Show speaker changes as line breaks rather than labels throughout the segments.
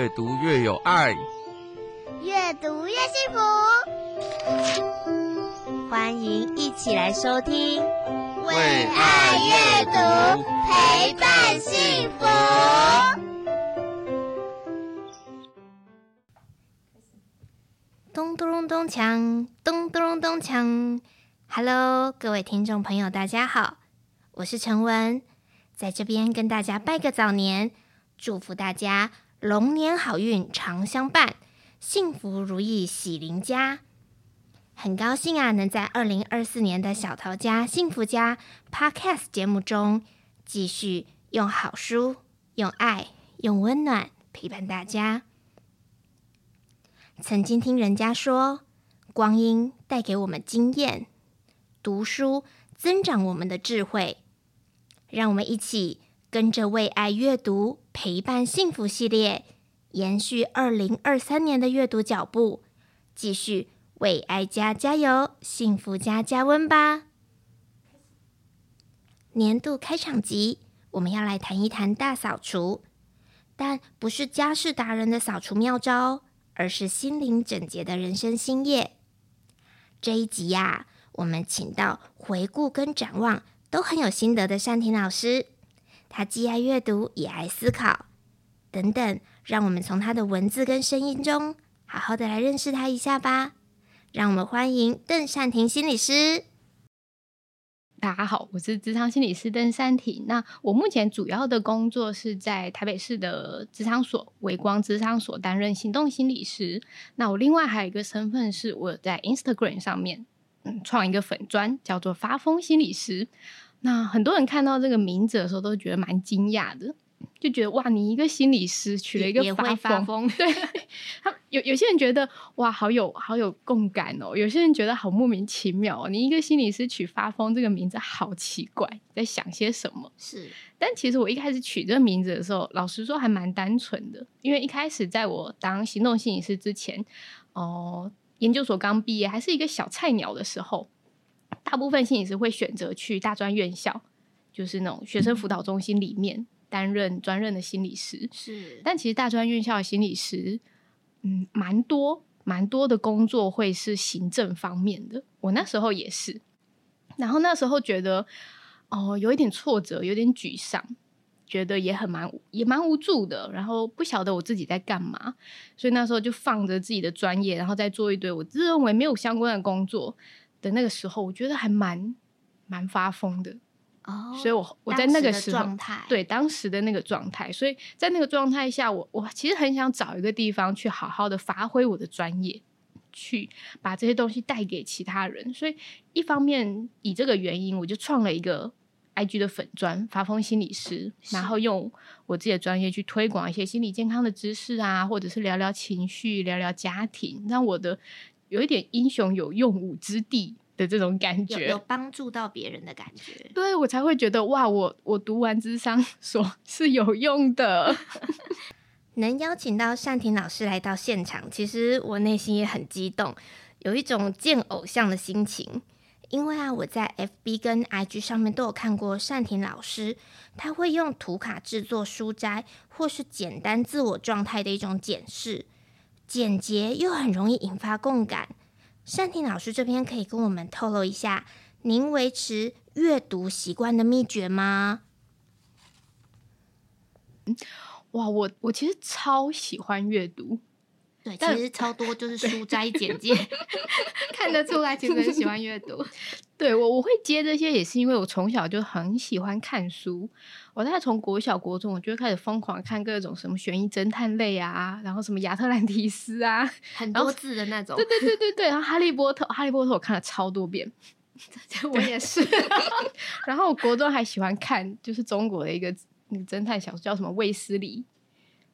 越读越有爱，
越读越幸福。欢迎一起来收听《为爱阅读陪伴幸福》。咚咚咚锵，咚咚咚锵。Hello，各位听众朋友，大家好，我是陈文，在这边跟大家拜个早年，祝福大家龙年好运常相伴，幸福如意喜临家。很高兴啊，能在二零二四年的小桃家幸福家 Podcast 节目中，继续用好书、用爱、用温暖陪伴大家。曾经听人家说，光阴带给我们经验。读书增长我们的智慧，让我们一起跟着为爱阅读陪伴幸福系列，延续二零二三年的阅读脚步，继续为爱家加油，幸福家加温吧。年度开场集，我们要来谈一谈大扫除，但不是家事达人的扫除妙招，而是心灵整洁的人生新业。这一集呀、我们请到回顾跟展望都很有心得的善婷老师，他既爱阅读也爱思考，等等，让我们从他的文字跟声音中好好的来认识他一下吧。让我们欢迎邓善婷心理师。
大家好，我是职场心理师邓善婷。那我目前主要的工作是在台北市的职场所微光职场所担任行动心理师。那我另外还有一个身份是我在 Instagram 上面。嗯，创一个粉砖叫做发疯心理师。那很多人看到这个名字的时候，都觉得蛮惊讶的，就觉得哇，你一个心理师取了一个发疯。对，他有有些人觉得哇，好有好有共感哦。有些人觉得好莫名其妙哦，你一个心理师取发疯这个名字好奇怪，在想些什么？
是。
但其实我一开始取这个名字的时候，老实说还蛮单纯的，因为一开始在我当行动心理师之前，哦。研究所刚毕业，还是一个小菜鸟的时候，大部分心理师会选择去大专院校，就是那种学生辅导中心里面担任专任的心理师。
是，
但其实大专院校的心理师，嗯，蛮多蛮多的工作会是行政方面的。我那时候也是，然后那时候觉得哦，有一点挫折，有点沮丧。觉得也很蛮也蛮无助的，然后不晓得我自己在干嘛，所以那时候就放着自己的专业，然后再做一堆我自认为没有相关的工作的那个时候，我觉得还蛮蛮发疯的
哦。
所以我我在那个时候
状态，
对当时的那个状态，所以在那个状态下，我我其实很想找一个地方去好好的发挥我的专业，去把这些东西带给其他人。所以一方面以这个原因，我就创了一个。IG 的粉砖发疯心理师，然后用我自己的专业去推广一些心理健康的知识啊，或者是聊聊情绪、聊聊家庭，让我的有一点英雄有用武之地的这种感觉，
有帮助到别人的感觉，
对，我才会觉得哇，我我读完智商 所是有用的。
能邀请到善婷老师来到现场，其实我内心也很激动，有一种见偶像的心情。因为啊，我在 FB 跟 IG 上面都有看过善婷老师，他会用图卡制作书斋，或是简单自我状态的一种检视，简洁又很容易引发共感。善婷老师这边可以跟我们透露一下，您维持阅读习惯的秘诀吗？
哇，我我其实超喜欢阅读。
对，其实超多 就是书斋简介，看得出来其实很喜欢阅读。
对，我我会接这些，也是因为我从小就很喜欢看书。我大概从国小、国中，我就开始疯狂看各种什么悬疑侦探类啊，然后什么亚特兰提斯啊，
很多字的那种。
对对对对对，然后哈利波特，哈利波特我看了超多遍，
我也是。
然后我国中还喜欢看，就是中国的一个侦探小说，叫什么《卫斯理》。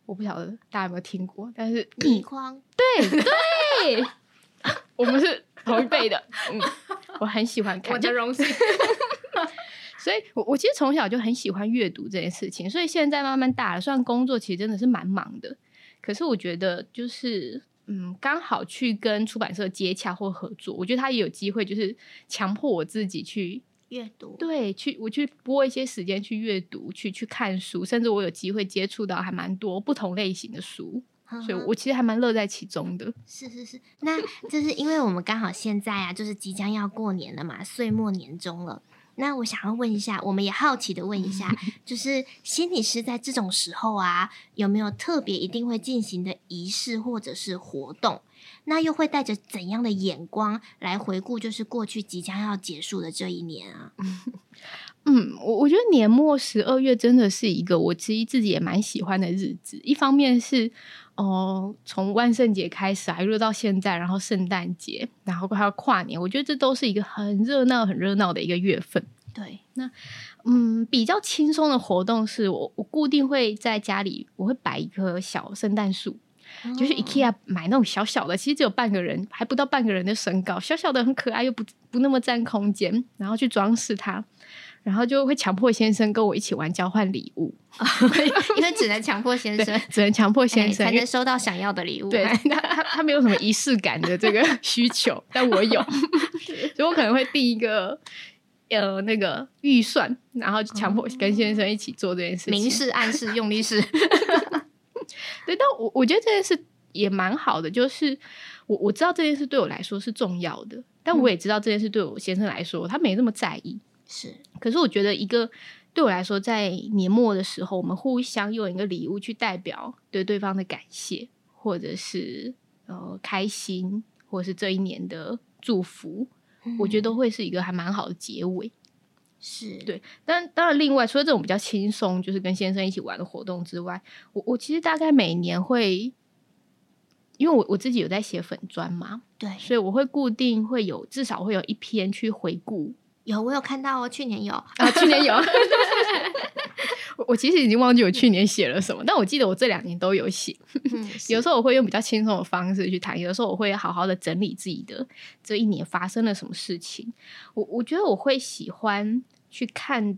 我不晓得大家有没有听过，但是
倪匡，
对对，我们是同一辈的，嗯，我很喜欢看，
我的荣幸。
所以我我其实从小就很喜欢阅读这件事情，所以现在慢慢大了，虽然工作其实真的是蛮忙的，可是我觉得就是嗯，刚好去跟出版社接洽或合作，我觉得他也有机会，就是强迫我自己去。
阅读
对，去我去拨一些时间去阅读，去去看书，甚至我有机会接触到还蛮多不同类型的书。嗯、所以我其实还蛮乐在其中的。
是是是，那就是因为我们刚好现在啊，就是即将要过年了嘛，岁末年终了。那我想要问一下，我们也好奇的问一下，就是心理师在这种时候啊，有没有特别一定会进行的仪式或者是活动？那又会带着怎样的眼光来回顾，就是过去即将要结束的这一年啊？
嗯，我我觉得年末十二月真的是一个我其实自己也蛮喜欢的日子。一方面是哦、呃，从万圣节开始还热到现在，然后圣诞节，然后还要跨年，我觉得这都是一个很热闹、很热闹的一个月份。
对，
那嗯，比较轻松的活动是我我固定会在家里，我会摆一棵小圣诞树。就是 IKEA 买那种小小的，其实只有半个人，还不到半个人的身高，小小的很可爱，又不不那么占空间，然后去装饰它，然后就会强迫先生跟我一起玩交换礼物，
因为只能强迫先生，
只能强迫先生、
欸、才能收到想要的礼物。
对，他他他没有什么仪式感的这个 需求，但我有，所以我可能会定一个呃那个预算，然后强迫跟先生一起做这件事情，
明示暗示用力是。
对，但我我觉得这件事也蛮好的，就是我我知道这件事对我来说是重要的，但我也知道这件事对我先生来说他没那么在意。
是，
可是我觉得一个对我来说，在年末的时候，我们互相用一个礼物去代表对对方的感谢，或者是呃开心，或者是这一年的祝福，嗯、我觉得都会是一个还蛮好的结尾。
是
对，但当然，另外除了这种比较轻松，就是跟先生一起玩的活动之外，我我其实大概每年会，因为我我自己有在写粉砖嘛，
对，
所以我会固定会有至少会有一篇去回顾。
有，我有看到哦，去年有
啊，去年有。我我其实已经忘记我去年写了什么，但我记得我这两年都有写。嗯、有时候我会用比较轻松的方式去谈，有的时候我会好好的整理自己的这一年发生了什么事情。我我觉得我会喜欢去看，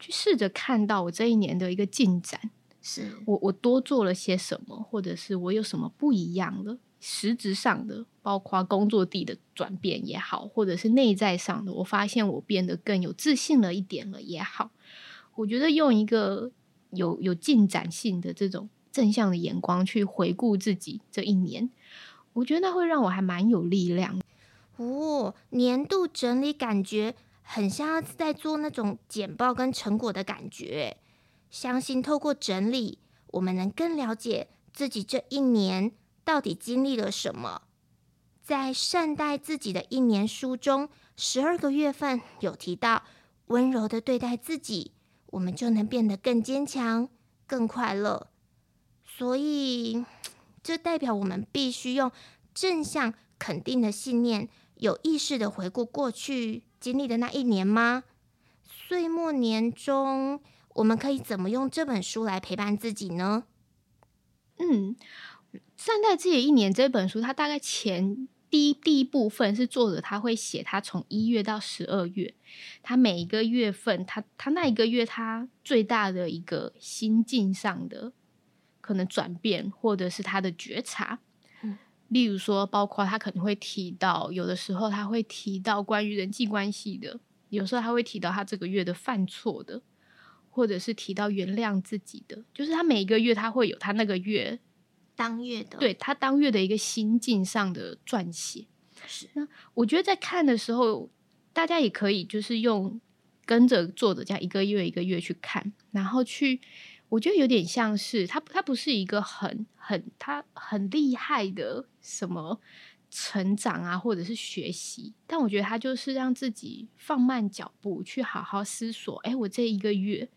去试着看到我这一年的一个进展，
是
我我多做了些什么，或者是我有什么不一样的，实质上的，包括工作地的转变也好，或者是内在上的，我发现我变得更有自信了一点了也好。我觉得用一个有有进展性的这种正向的眼光去回顾自己这一年，我觉得那会让我还蛮有力量。
哦，年度整理感觉很像在做那种简报跟成果的感觉。相信透过整理，我们能更了解自己这一年到底经历了什么。在善待自己的一年书中，十二个月份有提到温柔的对待自己。我们就能变得更坚强、更快乐。所以，这代表我们必须用正向、肯定的信念，有意识的回顾过去经历的那一年吗？岁末年终，我们可以怎么用这本书来陪伴自己呢？
嗯，善待自己一年这本书，它大概前。第一第一部分是作者他会写他从一月到十二月，他每一个月份，他他那一个月他最大的一个心境上的可能转变，或者是他的觉察。嗯，例如说，包括他可能会提到，有的时候他会提到关于人际关系的，有时候他会提到他这个月的犯错的，或者是提到原谅自己的，就是他每一个月他会有他那个月。
当月的，
对，他当月的一个心境上的撰写。
是，
那我觉得在看的时候，大家也可以就是用跟着作者这样一个月一个月去看，然后去，我觉得有点像是他，他不是一个很很他很厉害的什么成长啊，或者是学习，但我觉得他就是让自己放慢脚步，去好好思索，哎，我这一个月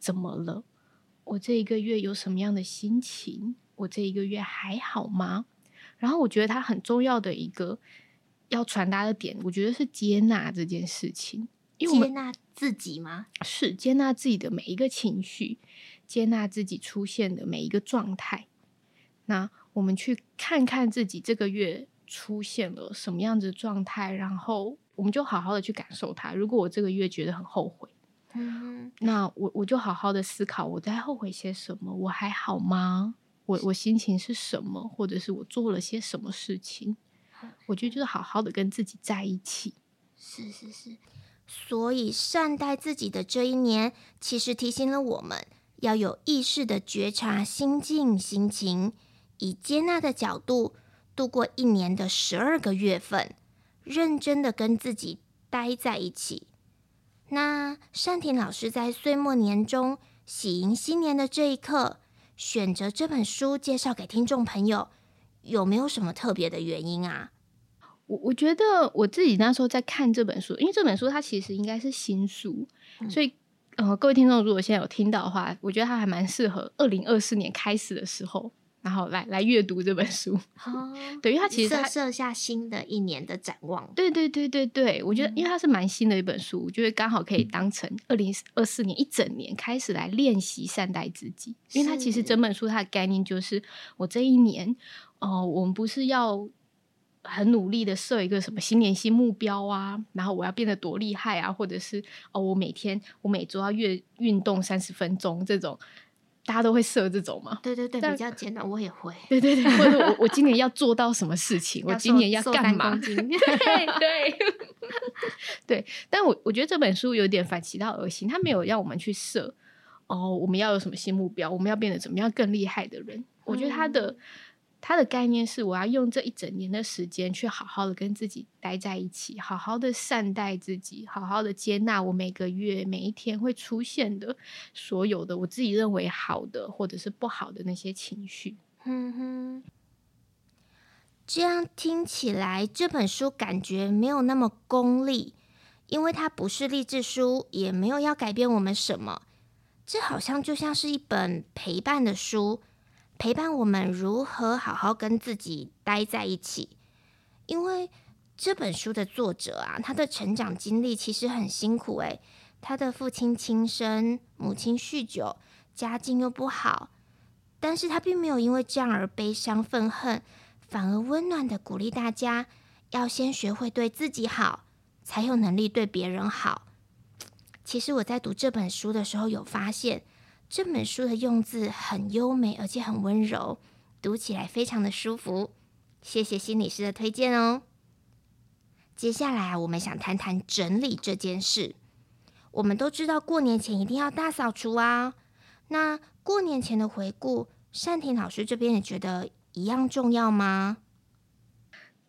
怎么了？我这一个月有什么样的心情？我这一个月还好吗？然后我觉得他很重要的一个要传达的点，我觉得是接纳这件事情。因为
接纳自己吗？
是接纳自己的每一个情绪，接纳自己出现的每一个状态。那我们去看看自己这个月出现了什么样子的状态，然后我们就好好的去感受它。如果我这个月觉得很后悔，嗯，那我我就好好的思考我在后悔些什么，我还好吗？我我心情是什么，或者是我做了些什么事情？我觉得就是好好的跟自己在一起。
是是是，所以善待自己的这一年，其实提醒了我们要有意识的觉察心境、心情，以接纳的角度度过一年的十二个月份，认真的跟自己待在一起。那善婷老师在岁末年中喜迎新年的这一刻，选择这本书介绍给听众朋友，有没有什么特别的原因啊？
我我觉得我自己那时候在看这本书，因为这本书它其实应该是新书，嗯、所以呃，各位听众如果现在有听到的话，我觉得它还蛮适合二零二四年开始的时候。然后来来阅读这本书，哦，对，因为它其实
设设下新的一年的展望。
对对对对对，我觉得因为它是蛮新的一本书，我觉得刚好可以当成二零二四年一整年开始来练习善待自己。因为它其实整本书它的概念就是，我这一年，哦、呃，我们不是要很努力的设一个什么新年新目标啊，然后我要变得多厉害啊，或者是哦，我每天我每周要月运动三十分钟这种。大家都会设这种嘛？
对对对，比较简短，我也会。
对对对，或者我我今年要做到什么事情？我今年要干嘛？对对对。但我我觉得这本书有点反其道而行，它没有让我们去设哦，我们要有什么新目标，我们要变得怎么样更厉害的人。我觉得他的。嗯他的概念是，我要用这一整年的时间去好好的跟自己待在一起，好好的善待自己，好好的接纳我每个月每一天会出现的所有的我自己认为好的或者是不好的那些情绪。
嗯哼，这样听起来这本书感觉没有那么功利，因为它不是励志书，也没有要改变我们什么。这好像就像是一本陪伴的书。陪伴我们如何好好跟自己待在一起，因为这本书的作者啊，他的成长经历其实很辛苦诶，他的父亲轻生，母亲酗酒，家境又不好，但是他并没有因为这样而悲伤愤恨，反而温暖的鼓励大家要先学会对自己好，才有能力对别人好。其实我在读这本书的时候有发现。这本书的用字很优美，而且很温柔，读起来非常的舒服。谢谢心理师的推荐哦。接下来，我们想谈谈整理这件事。我们都知道过年前一定要大扫除啊。那过年前的回顾，善婷老师这边也觉得一样重要吗？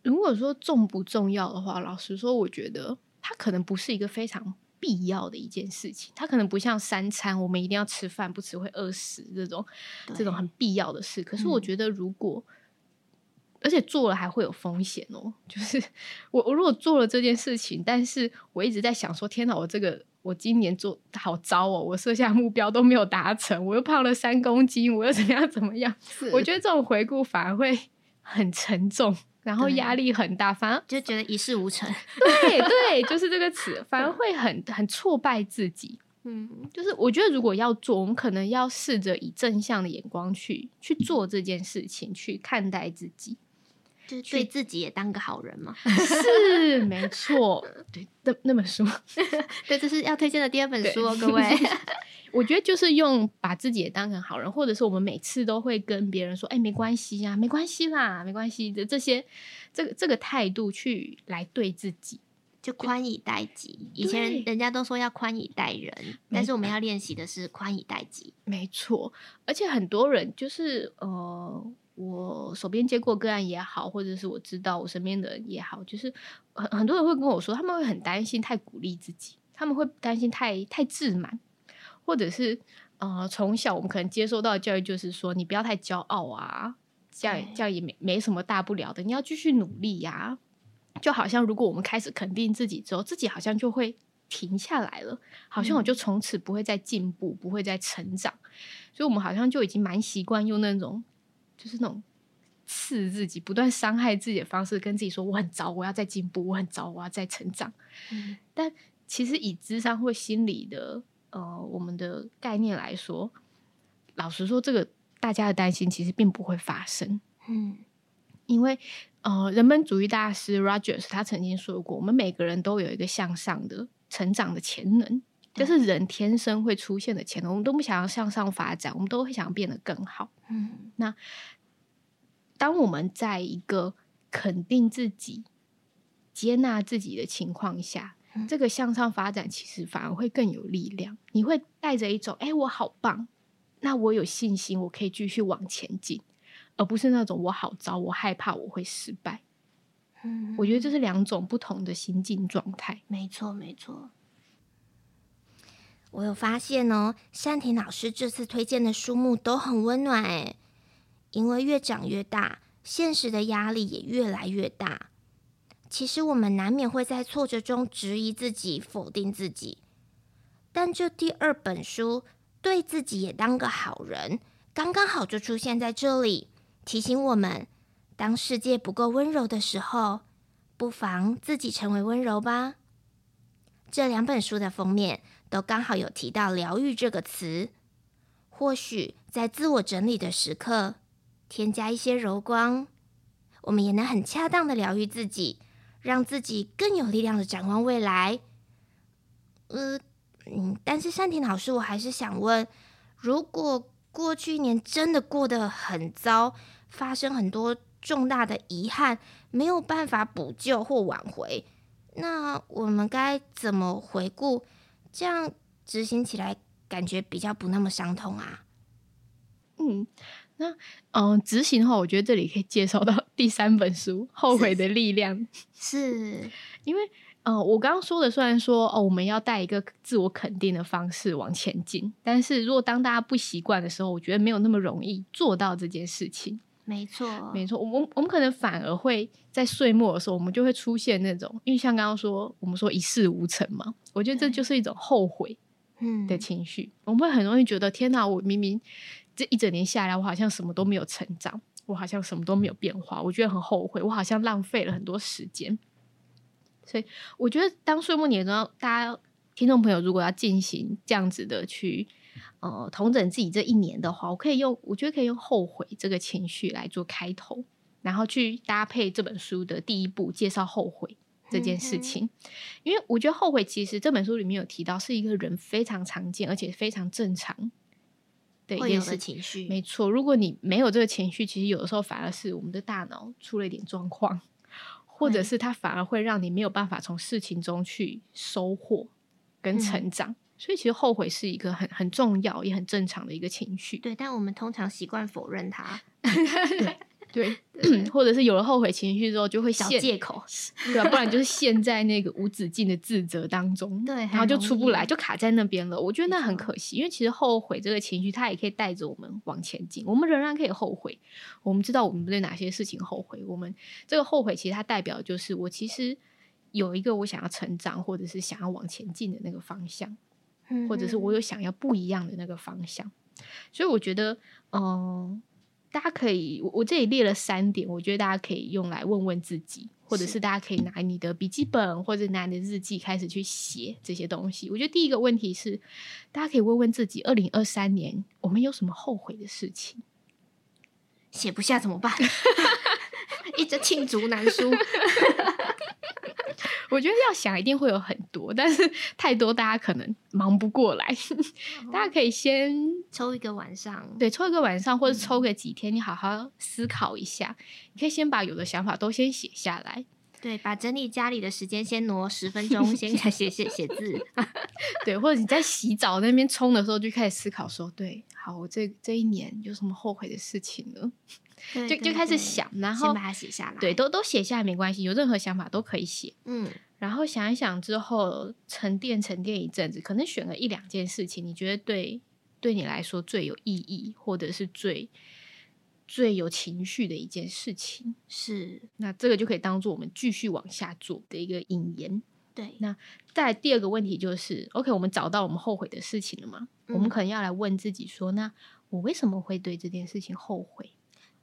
如果说重不重要的话，老实说，我觉得它可能不是一个非常。必要的一件事情，它可能不像三餐，我们一定要吃饭，不吃会饿死这种这种很必要的事。可是我觉得，如果、嗯、而且做了还会有风险哦，就是 我我如果做了这件事情，但是我一直在想说，天哪，我这个我今年做好糟哦，我设下目标都没有达成，我又胖了三公斤，我又怎么样怎么样？我觉得这种回顾反而会很沉重。然后压力很大，反而
就觉得一事无成。
对 对，就是这个词，反而会很很挫败自己。嗯，就是我觉得如果要做，我们可能要试着以正向的眼光去去做这件事情，去看待自己，
就对自己也当个好人嘛。
是没错，对，那那本书，
对，这是要推荐的第二本书哦，各位。
我觉得就是用把自己也当成好人，或者是我们每次都会跟别人说：“哎，没关系呀，没关系啦，没关系的。”这些这个这个态度去来对自己，
就宽以待己。以前人家都说要宽以待人，但是我们要练习的是宽以待己。
没错，而且很多人就是呃，我手边接过个案也好，或者是我知道我身边的人也好，就是很很多人会跟我说，他们会很担心太鼓励自己，他们会担心太太自满。或者是呃，从小我们可能接受到的教育就是说，你不要太骄傲啊，这样这样也没没什么大不了的，你要继续努力呀、啊。就好像如果我们开始肯定自己之后，自己好像就会停下来了，好像我就从此不会再进步，不会再成长。所以我们好像就已经蛮习惯用那种就是那种刺自己、不断伤害自己的方式，跟自己说我很糟，我要再进步，我很糟，我要再成长。嗯、但其实以智商或心理的。呃，我们的概念来说，老实说，这个大家的担心其实并不会发生。嗯，因为呃，人本主义大师 Rogers 他曾经说过，我们每个人都有一个向上的成长的潜能，这、就是人天生会出现的潜能。我们都不想要向上发展，我们都会想要变得更好。嗯，那当我们在一个肯定自己、接纳自己的情况下。这个向上发展其实反而会更有力量。你会带着一种“哎，我好棒”，那我有信心，我可以继续往前进，而不是那种我好糟，我害怕我会失败。
嗯，
我觉得这是两种不同的心境状态。
没错，没错。我有发现哦，山田老师这次推荐的书目都很温暖诶，因为越长越大，现实的压力也越来越大。其实我们难免会在挫折中质疑自己、否定自己，但这第二本书对自己也当个好人，刚刚好就出现在这里，提醒我们：当世界不够温柔的时候，不妨自己成为温柔吧。这两本书的封面都刚好有提到“疗愈”这个词，或许在自我整理的时刻，添加一些柔光，我们也能很恰当的疗愈自己。让自己更有力量的展望未来。呃，嗯，但是山田老师，我还是想问：如果过去一年真的过得很糟，发生很多重大的遗憾，没有办法补救或挽回，那我们该怎么回顾？这样执行起来感觉比较不那么伤痛啊？
嗯。那嗯，执行的话，我觉得这里可以介绍到 第三本书《后悔的力量》
是，是
因为呃，我刚刚说的虽然说哦，我们要带一个自我肯定的方式往前进，但是如果当大家不习惯的时候，我觉得没有那么容易做到这件事情。
没错，
没错，我们我们可能反而会在岁末的时候，我们就会出现那种，因为像刚刚说，我们说一事无成嘛，我觉得这就是一种后悔嗯。的情绪，嗯、我们会很容易觉得天哪，我明明。这一整年下来，我好像什么都没有成长，我好像什么都没有变化，我觉得很后悔，我好像浪费了很多时间。所以，我觉得当岁末年终，大家听众朋友如果要进行这样子的去呃统整自己这一年的话，我可以用，我觉得可以用后悔这个情绪来做开头，然后去搭配这本书的第一步，介绍后悔这件事情。因为我觉得后悔其实这本书里面有提到，是一个人非常常见而且非常正常。对，
会有的情绪，
没错。如果你没有这个情绪，其实有的时候反而是我们的大脑出了一点状况，或者是它反而会让你没有办法从事情中去收获跟成长。嗯。所以，其实后悔是一个很很重要也很正常的一个情绪。
对，但我们通常习惯否认它。
对。对，或者是有了后悔情绪之后，就会
找借口，
对吧？不然就是陷在那个无止境的自责当中，
对，
然后就出不来，就卡在那边了。我觉得那很可惜，因为其实后悔这个情绪，它也可以带着我们往前进。我们仍然可以后悔，我们知道我们对哪些事情后悔。我们这个后悔，其实它代表就是我其实有一个我想要成长，或者是想要往前进的那个方向，或者是我有想要不一样的那个方向。所以我觉得，嗯。大家可以，我我这里列了三点，我觉得大家可以用来问问自己，或者是大家可以拿你的笔记本或者拿你的日记开始去写这些东西。我觉得第一个问题是，大家可以问问自己，二零二三年我们有什么后悔的事情？
写不下怎么办？一直罄竹难书。
我觉得要想一定会有很多，但是 太多大家可能忙不过来。哦、大家可以先
抽一个晚上，
对，抽一个晚上，或者抽个几天，你好好思考一下。嗯、你可以先把有的想法都先写下来，
对，把整理家里的时间先挪十分钟，先写写写写字。
对，或者你在洗澡那边冲的时候就开始思考说，对，好，我这这一年有什么后悔的事情呢？就就开始想，然后
先把它写下来。
对，都都写下来没关系，有任何想法都可以写。
嗯，
然后想一想之后，沉淀沉淀一阵子，可能选了一两件事情，你觉得对对你来说最有意义，或者是最最有情绪的一件事情，
是
那这个就可以当做我们继续往下做的一个引言。
对，
那再第二个问题就是，OK，我们找到我们后悔的事情了吗？嗯，我们可能要来问自己说，那我为什么会对这件事情后悔？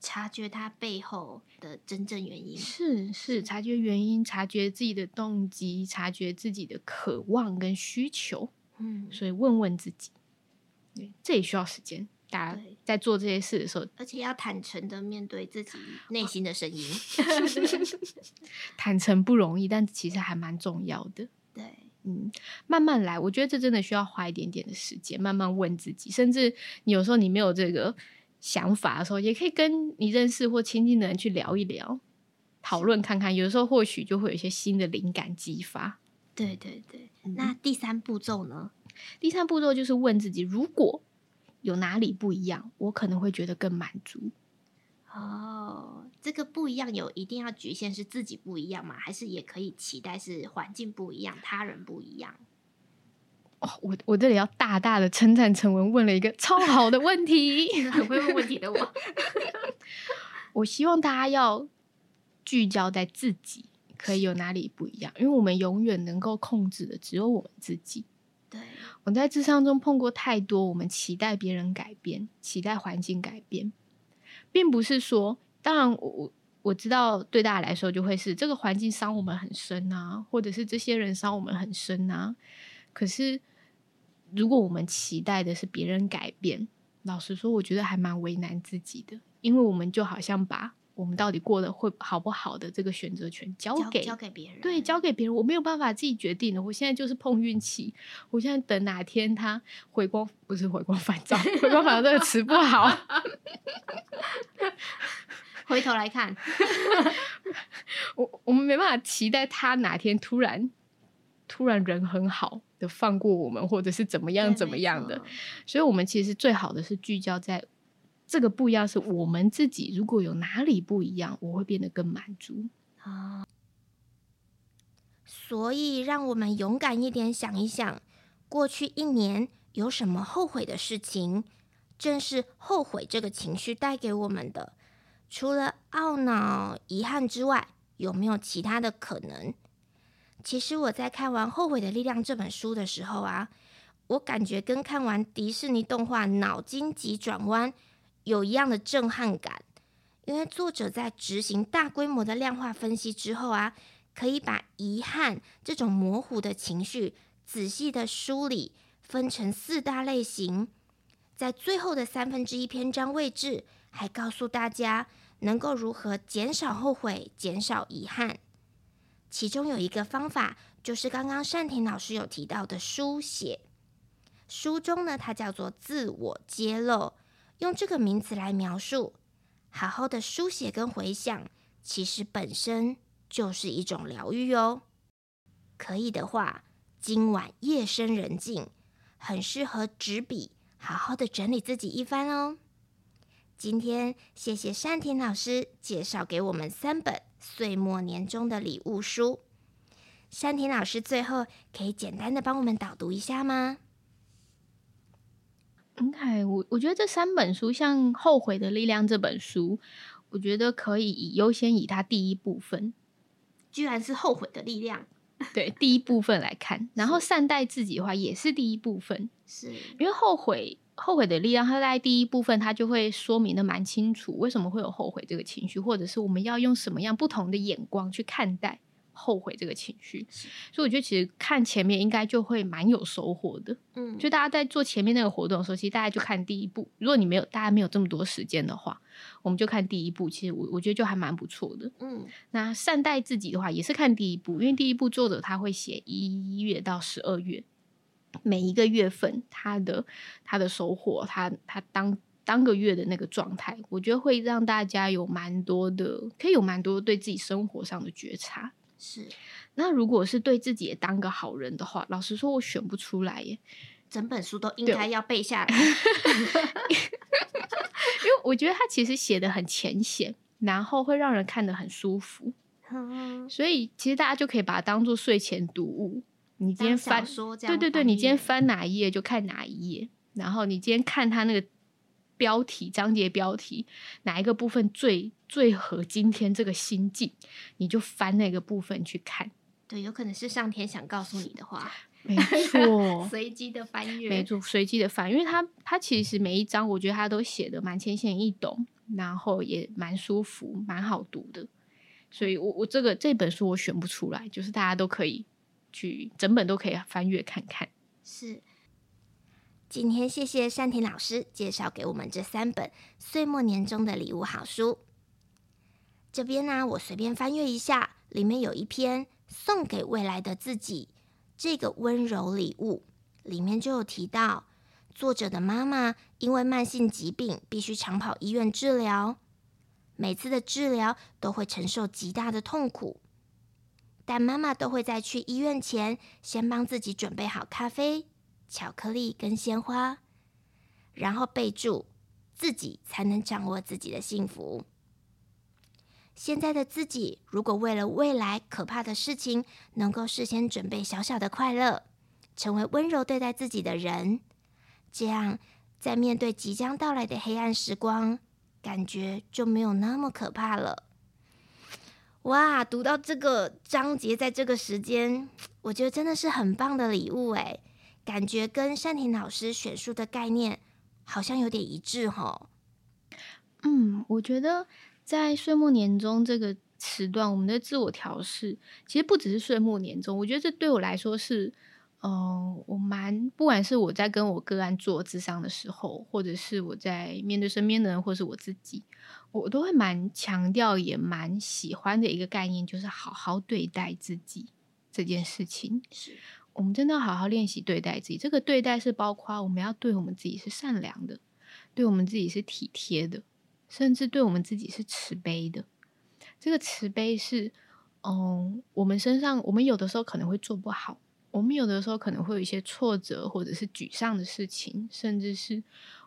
察觉它背后的真正原因
是是察觉原因，察觉自己的动机，察觉自己的渴望跟需求。
嗯，
所以问问自己，对，这也需要时间。大家在做这些事的时候，
而且要坦诚的面对自己内心的声音。
坦诚不容易，但其实还蛮重要的。
对，
嗯，慢慢来，我觉得这真的需要花一点点的时间，慢慢问自己。甚至你有时候你没有这个。想法的时候，也可以跟你认识或亲近的人去聊一聊，讨论看看。有的时候或许就会有一些新的灵感激发。
对对对，嗯。那第三步骤呢？
第三步骤就是问自己：如果有哪里不一样，我可能会觉得更满足。
哦，这个不一样有一定要局限是自己不一样吗？还是也可以期待是环境不一样、他人不一样？
哦，我我这里要大大的称赞成文问了一个超好的问题，
很会问问题的我。
我希望大家要聚焦在自己可以有哪里不一样，因为我们永远能够控制的只有我们自己。
对，
我在智商中碰过太多，我们期待别人改变，期待环境改变。并不是说，当然我我我知道，对大家来说就会是这个环境伤我们很深啊，或者是这些人伤我们很深啊。可是，如果我们期待的是别人改变，老实说，我觉得还蛮为难自己的，因为我们就好像把我们到底过得会好不好的这个选择权交给
交，交给别人，
对，交给别人，我没有办法自己决定的。我现在就是碰运气，我现在等哪天他回光，不是回光返照，回光返照这个词不好。
回头来看，
我我们没办法期待他哪天突然突然人很好的放过我们，或者是怎么样怎么样的。所以，我们其实最好的是聚焦在。这个不一样是我们自己，如果有哪里不一样，我会变得更满足
啊。所以，让我们勇敢一点，想一想，过去一年有什么后悔的事情？正是后悔这个情绪带给我们的。除了懊恼、遗憾之外，有没有其他的可能？其实我在看完《后悔的力量》这本书的时候啊，我感觉跟看完迪士尼动画《脑筋急转弯》。有一样的震撼感，因为作者在执行大规模的量化分析之后啊，可以把遗憾这种模糊的情绪仔细的梳理，分成四大类型。在最后的三分之一篇章位置，还告诉大家能够如何减少后悔、减少遗憾。其中有一个方法，就是刚刚善田老师有提到的书写。书中呢，它叫做自我揭露。用这个名词来描述，好好的书写跟回想，其实本身就是一种疗愈哦。可以的话，今晚夜深人静，很适合执笔，好好的整理自己一番哦。今天谢谢善田老师介绍给我们三本岁末年终的礼物书。山田老师最后可以简单的帮我们导读一下吗
？OK，我我觉得这三本书，像《后悔的力量》这本书，我觉得可以以优先以它第一部分，
居然是后悔的力量，
对第一部分来看，然后善待自己的话也是第一部分，
是
因为后悔后悔的力量，它在第一部分它就会说明的蛮清楚，为什么会有后悔这个情绪，或者是我们要用什么样不同的眼光去看待。后悔这个情绪，所以我觉得其实看前面应该就会蛮有收获的。嗯，就大家在做前面那个活动的时候，其实大家就看第一步。如果你没有大家没有这么多时间的话，我们就看第一步。其实我我觉得就还蛮不错的。嗯，那善待自己的话，也是看第一步，因为第一步作者他会写一月到十二月每一个月份他的他的收获，他他当当个月的那个状态，我觉得会让大家有蛮多的，可以有蛮多对自己生活上的觉察。
是，
那如果是对自己也当个好人的话，老实说，我选不出来耶。
整本书都应该要背下来，
因为我觉得他其实写的很浅显，然后会让人看得很舒服。嗯、所以其实大家就可以把它当做睡前读物。你今天翻，对对对，你今天翻哪一页就看哪一页，然后你今天看他那个标题、章节标题，哪一个部分最最合今天这个心境，你就翻那个部分去看。
对，有可能是上天想告诉你的话。
没错，
随机的翻阅，
没错，随机的翻，因为它它其实每一章，我觉得它都写的蛮浅显易懂，然后也蛮舒服，蛮好读的。所以我我这个这本书我选不出来，就是大家都可以去整本都可以翻阅看看。
是。今天谢谢山田老师介绍给我们这三本岁末年终的礼物好书。这边呢，我随便翻阅一下，里面有一篇送给未来的自己这个温柔礼物，里面就有提到作者的妈妈因为慢性疾病必须常跑医院治疗，每次的治疗都会承受极大的痛苦，但妈妈都会在去医院前先帮自己准备好咖啡。巧克力跟鲜花，然后备注自己才能掌握自己的幸福。现在的自己如果为了未来可怕的事情，能够事先准备小小的快乐，成为温柔对待自己的人，这样在面对即将到来的黑暗时光，感觉就没有那么可怕了。哇，读到这个章节，在这个时间，我觉得真的是很棒的礼物诶，感觉跟珊婷老师选书的概念好像有点一致吼。
嗯，我觉得。在岁末年终这个时段，我们的自我调试其实不只是岁末年终。我觉得这对我来说是，嗯、我蛮不管是我在跟我个案做咨商的时候，或者是我在面对身边的人，或是我自己，我都会蛮强调，也蛮喜欢的一个概念，就是好好对待自己这件事情。是我们真的要好好练习对待自己。这个对待是包括我们要对我们自己是善良的，对我们自己是体贴的。甚至对我们自己是慈悲的，这个慈悲是，嗯，我们身上，我们有的时候可能会做不好，我们有的时候可能会有一些挫折或者是沮丧的事情，甚至是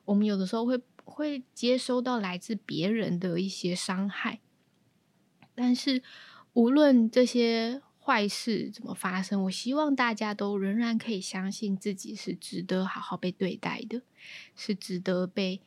我们有的时候会会接收到来自别人的一些伤害。但是，无论这些坏事怎么发生，我希望大家都仍然可以相信自己是值得好好被对待的，是值得被。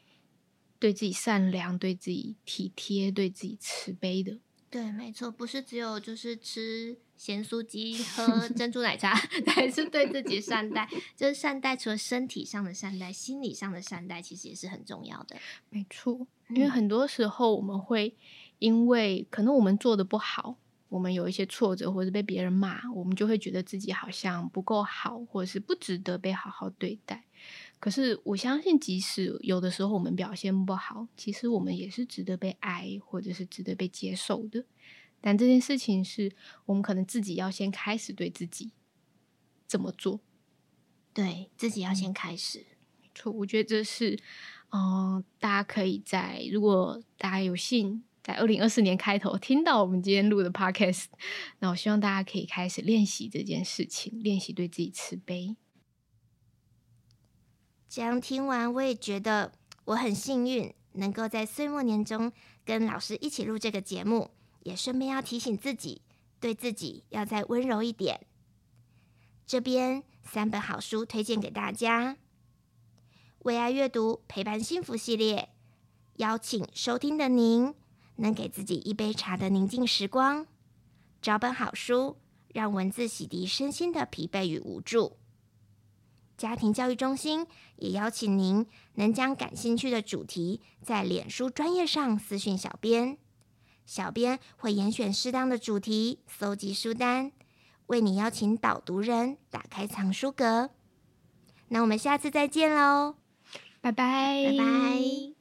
对自己善良，对自己体贴，对自己慈悲的。
对，没错，不是只有就是吃咸酥鸡、喝 珍珠奶茶，才是对自己善待。就是善待，除了身体上的善待，心理上的善待，其实也是很重要的。
没错，因为很多时候我们会因为可能我们做的不好，我们有一些挫折，或者被别人骂，我们就会觉得自己好像不够好，或者是不值得被好好对待。可是我相信，即使有的时候我们表现不好，其实我们也是值得被爱，或者是值得被接受的。但这件事情是我们可能自己要先开始对自己怎么做，
对自己要先开始。
没错，我觉得这是，嗯、呃，大家可以在如果大家有幸在二零二四年开头听到我们今天录的 Podcast，那我希望大家可以开始练习这件事情，练习对自己慈悲。
这样听完，我也觉得我很幸运，能够在岁末年中跟老师一起录这个节目，也顺便要提醒自己，对自己要再温柔一点。这边三本好书推荐给大家：为爱阅读陪伴幸福系列，邀请收听的您能给自己一杯茶的宁静时光，找本好书，让文字洗涤身心的疲惫与无助。家庭教育中心也邀请您能将感兴趣的主题在脸书专业上私讯小编，小编会严选适当的主题，搜集书单，为你邀请导读人打开藏书阁。那我们下次再见喽，
拜拜，
拜拜。